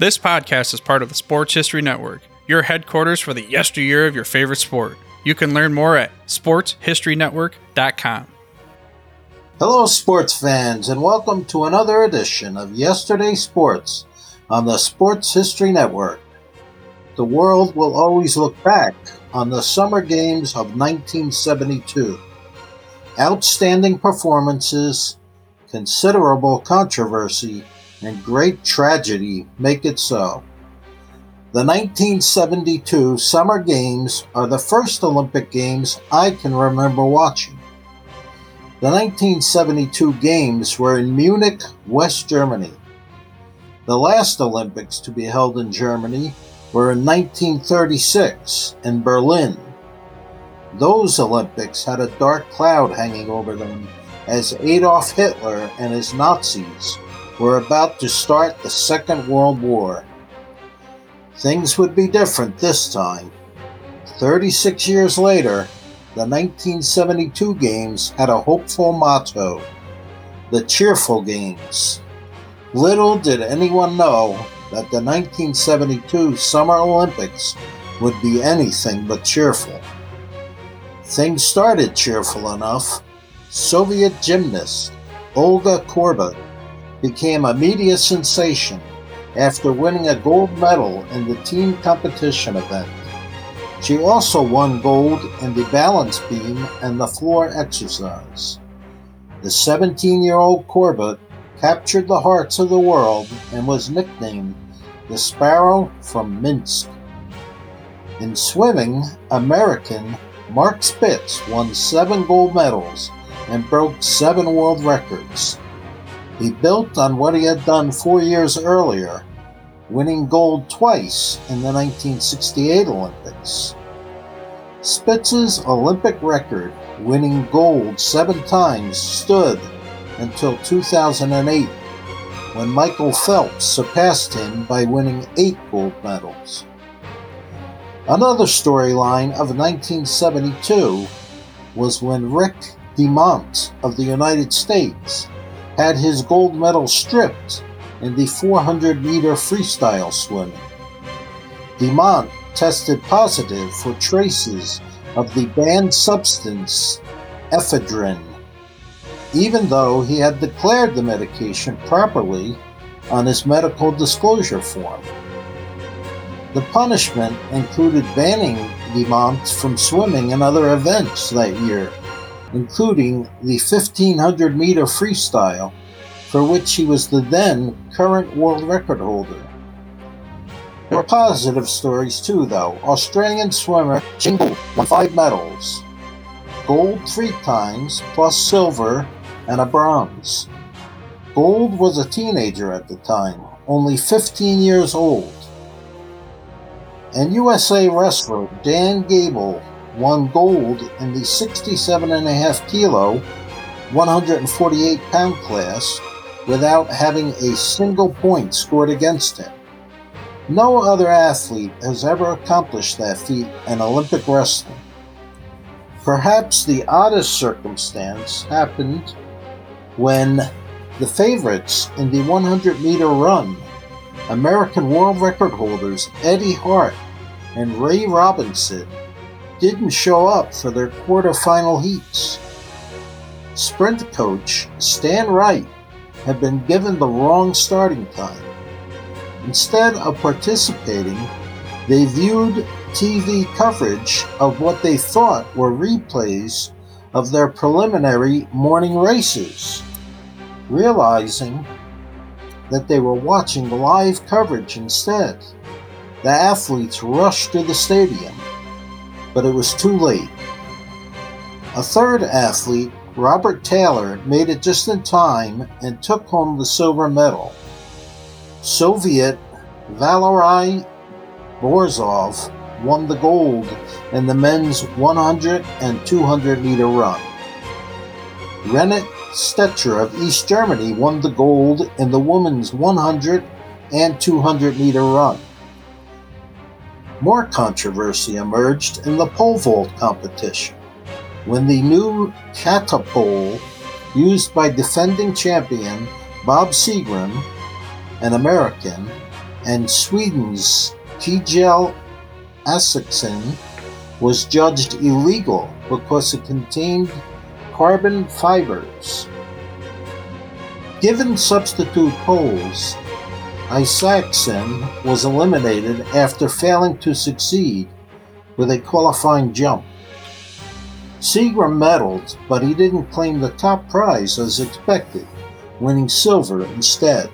This podcast is part of the Sports History Network, your headquarters for the yesteryear of your favorite sport. You can learn more at sportshistorynetwork.com. Hello, sports fans, and welcome to another edition of Yesterday Sports on the Sports History Network. The world will always look back on the Summer Games of 1972. Outstanding performances, considerable controversy, and great tragedy make it so. The 1972 Summer Games are the first Olympic Games I can remember watching. The 1972 Games were in Munich, West Germany. The last Olympics to be held in Germany were in 1936 in Berlin. Those Olympics had a dark cloud hanging over them as Adolf Hitler and his Nazis were about to start the Second World War. Things would be different this time. 36 years later, the 1972 Games had a hopeful motto the Cheerful Games. Little did anyone know that the 1972 Summer Olympics would be anything but cheerful. Things started cheerful enough. Soviet gymnast Olga Korbut became a media sensation after winning a gold medal in the team competition event. She also won gold in the balance beam and the floor exercise. The 17 year old Korbut captured the hearts of the world and was nicknamed the Sparrow from Minsk. In swimming, American Mark Spitz won seven gold medals and broke seven world records. He built on what he had done four years earlier, winning gold twice in the 1968 Olympics. Spitz's Olympic record, winning gold seven times, stood until 2008, when Michael Phelps surpassed him by winning eight gold medals. Another storyline of 1972 was when Rick DeMont of the United States had his gold medal stripped in the 400 meter freestyle swimming. DeMont tested positive for traces of the banned substance ephedrine, even though he had declared the medication properly on his medical disclosure form. The punishment included banning DeMont from swimming and other events that year including the 1500 meter freestyle, for which he was the then current world record holder. There were positive stories too, though. Australian swimmer Shane Gould won five medals gold three times, plus silver and a bronze. Gould was a teenager at the time, only 15 years old. And USA wrestler Dan Gable won gold in the 67.5 kilo, 148 pound class without having a single point scored against him. No other athlete has ever accomplished that feat in Olympic wrestling. Perhaps the oddest circumstance happened when the favorites in the 100 meter run, American world record holders Eddie Hart and Rey Robinson, didn't show up for their quarterfinal heats. Sprint coach Stan Wright had been given the wrong starting time. Instead of participating, they viewed TV coverage of what they thought were replays of their preliminary morning races, realizing that they were watching live coverage instead. The athletes rushed to the stadium but it was too late. A third athlete, Robert Taylor, made it just in time and took home the silver medal. Soviet Valery Borzov won the gold in the men's 100 and 200 meter run. Renate Stecher of East Germany won the gold in the women's 100 and 200 meter run. More controversy emerged in the pole vault competition when the new catapole used by defending champion Bob Seagren, an American, and Sweden's Kjell Isaksson was judged illegal because it contained carbon fibers. Given substitute poles, Isaksson was eliminated after failing to succeed with a qualifying jump. Seagren medaled, but he didn't claim the top prize as expected, winning silver instead.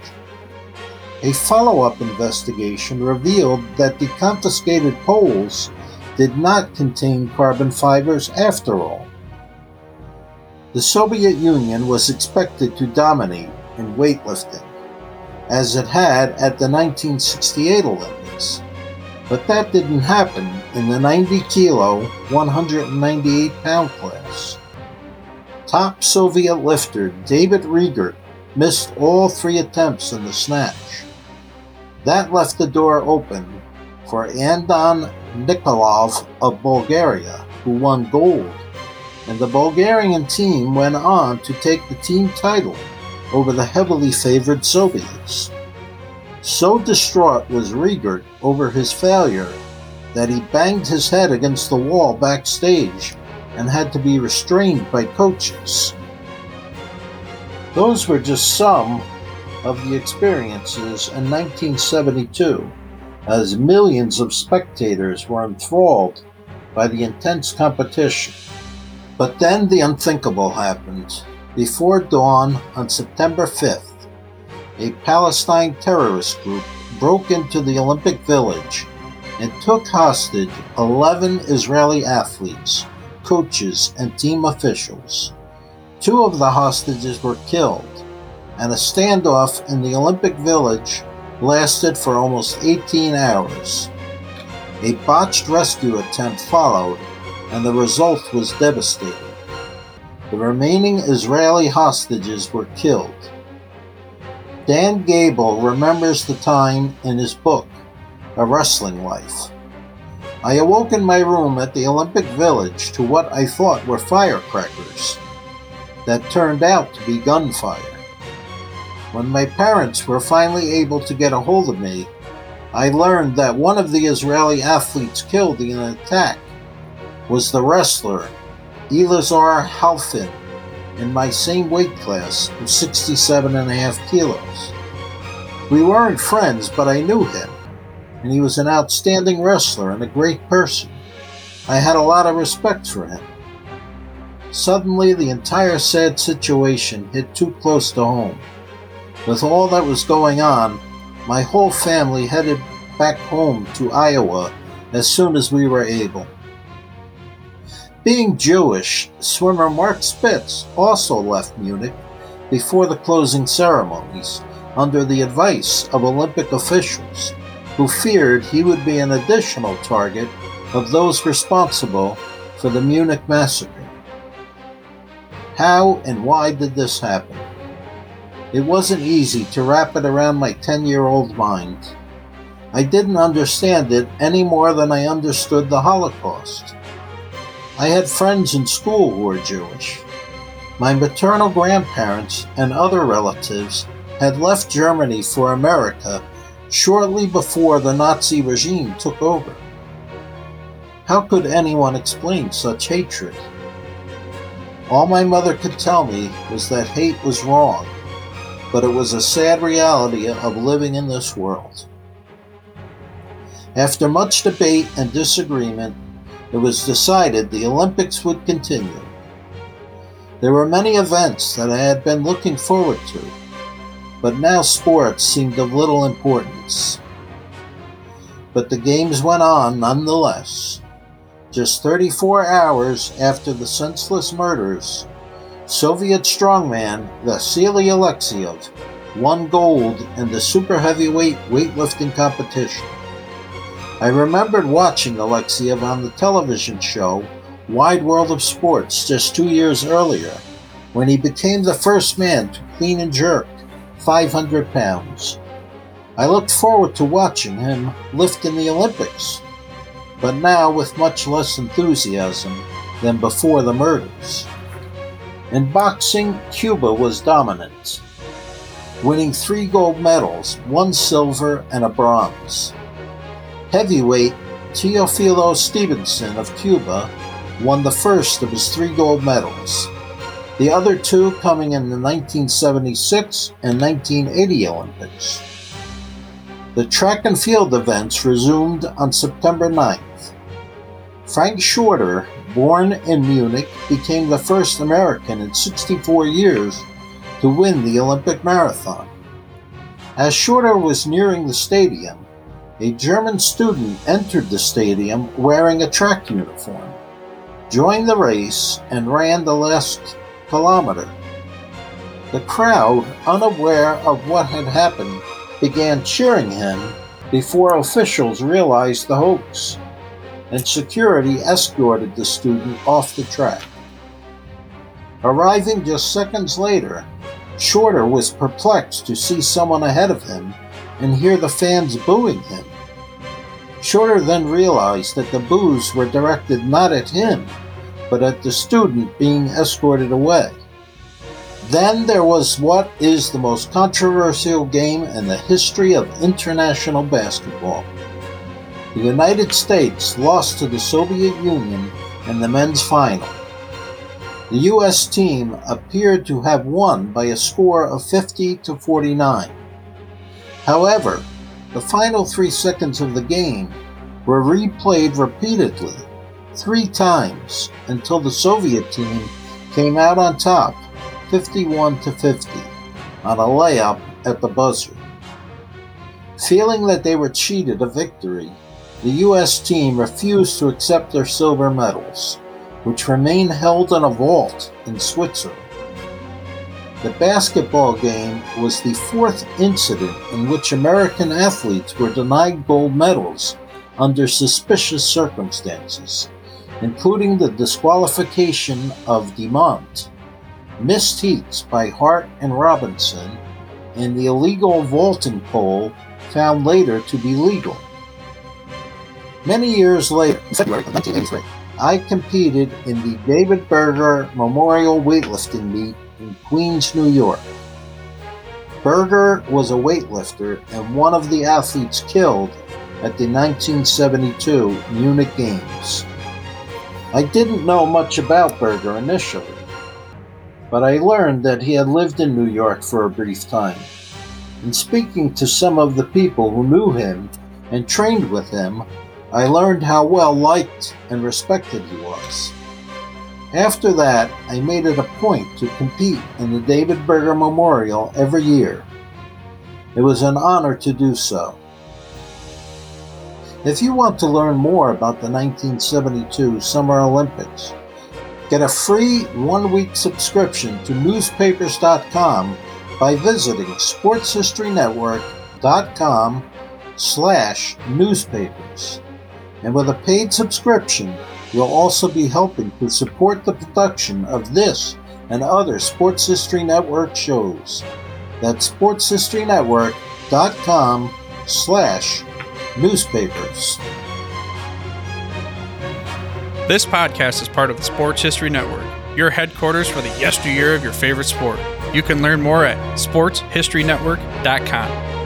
A follow up investigation revealed that the confiscated poles did not contain carbon fibers after all. The Soviet Union was expected to dominate in weightlifting, as it had at the 1968 Olympics, but that didn't happen in the 90 kilo, 198 pound class. Top Soviet lifter David Rigert missed all three attempts in the snatch. That left the door open for Andon Nikolov of Bulgaria, who won gold, and the Bulgarian team went on to take the team title over the heavily favored Soviets. So distraught was Rigert over his failure that he banged his head against the wall backstage and had to be restrained by coaches. Those were just some of the experiences in 1972 as millions of spectators were enthralled by the intense competition. But then the unthinkable happened. Before dawn on September 5th, a Palestine terrorist group broke into the Olympic Village and took hostage 11 Israeli athletes, coaches, and team officials. Two of the hostages were killed, and a standoff in the Olympic Village lasted for almost 18 hours. A botched rescue attempt followed, and the result was devastating. The remaining Israeli hostages were killed. Dan Gable remembers the time in his book, A Wrestling Life. I awoke in my room at the Olympic Village to what I thought were firecrackers that turned out to be gunfire. When my parents were finally able to get a hold of me, I learned that one of the Israeli athletes killed in an attack was the wrestler Elazar Halfin in my same weight class of 67 and a half kilos. We weren't friends, but I knew him, and he was an outstanding wrestler and a great person. I had a lot of respect for him. Suddenly, the entire sad situation hit too close to home. With all that was going on, my whole family headed back home to Iowa as soon as we were able. Being Jewish, swimmer Mark Spitz also left Munich before the closing ceremonies under the advice of Olympic officials who feared he would be an additional target of those responsible for the Munich massacre. How and why did this happen? It wasn't easy to wrap it around my 10 year old mind. I didn't understand it any more than I understood the Holocaust. I had friends in school who were Jewish. My maternal grandparents and other relatives had left Germany for America shortly before the Nazi regime took over. How could anyone explain such hatred? All my mother could tell me was that hate was wrong, but it was a sad reality of living in this world. After much debate and disagreement, it was decided the Olympics would continue. There were many events that I had been looking forward to, but now sports seemed of little importance. But the games went on nonetheless. Just 34 hours after the senseless murders, Soviet strongman Vasily Alexiev won gold in the super heavyweight weightlifting competition. I remembered watching Alexiev on the television show Wide World of Sports just two years earlier, when he became the first man to clean and jerk 500 pounds. I looked forward to watching him lift in the Olympics, but now with much less enthusiasm than before the murders. In boxing, Cuba was dominant, winning three gold medals, one silver, and a bronze. Heavyweight Teofilo Stevenson of Cuba won the first of his three gold medals, the other two coming in the 1976 and 1980 Olympics. The track and field events resumed on September 9th. Frank Shorter, born in Munich, became the first American in 64 years to win the Olympic marathon. As Shorter was nearing the stadium, a German student entered the stadium wearing a track uniform, joined the race, and ran the last kilometer. The crowd, unaware of what had happened, began cheering him before officials realized the hoax, and security escorted the student off the track. Arriving just seconds later, Shorter was perplexed to see someone ahead of him and hear the fans booing him. Shorter then realized that the boos were directed not at him, but at the student being escorted away. Then there was what is the most controversial game in the history of international basketball. The United States lost to the Soviet Union in the men's final. The U.S. team appeared to have won by a score of 50 to 49. However, the final three seconds of the game were replayed repeatedly, three times, until the Soviet team came out on top, 51 to 50, on a layup at the buzzer. Feeling that they were cheated of victory, the U.S. team refused to accept their silver medals which remain held in a vault in Switzerland. The basketball game was the fourth incident in which American athletes were denied gold medals under suspicious circumstances, including the disqualification of DeMont, missed heats by Hart and Robinson, and the illegal vaulting pole found later to be legal. Many years later, in February of 1983, I competed in the David Berger Memorial Weightlifting Meet in Queens, New York. Berger was a weightlifter and one of the athletes killed at the 1972 Munich Games. I didn't know much about Berger initially, but I learned that he had lived in New York for a brief time. In speaking to some of the people who knew him and trained with him, I learned how well liked and respected he was. After that, I made it a point to compete in the David Berger Memorial every year. It was an honor to do so. If you want to learn more about the 1972 Summer Olympics, get a free one week subscription to newspapers.com by visiting sportshistorynetwork.com slash newspapers and with a paid subscription, you'll also be helping to support the production of this and other Sports History Network shows. That's sportshistorynetwork.com slash newspapers. This podcast is part of the Sports History Network, your headquarters for the yesteryear of your favorite sport. You can learn more at sportshistorynetwork.com.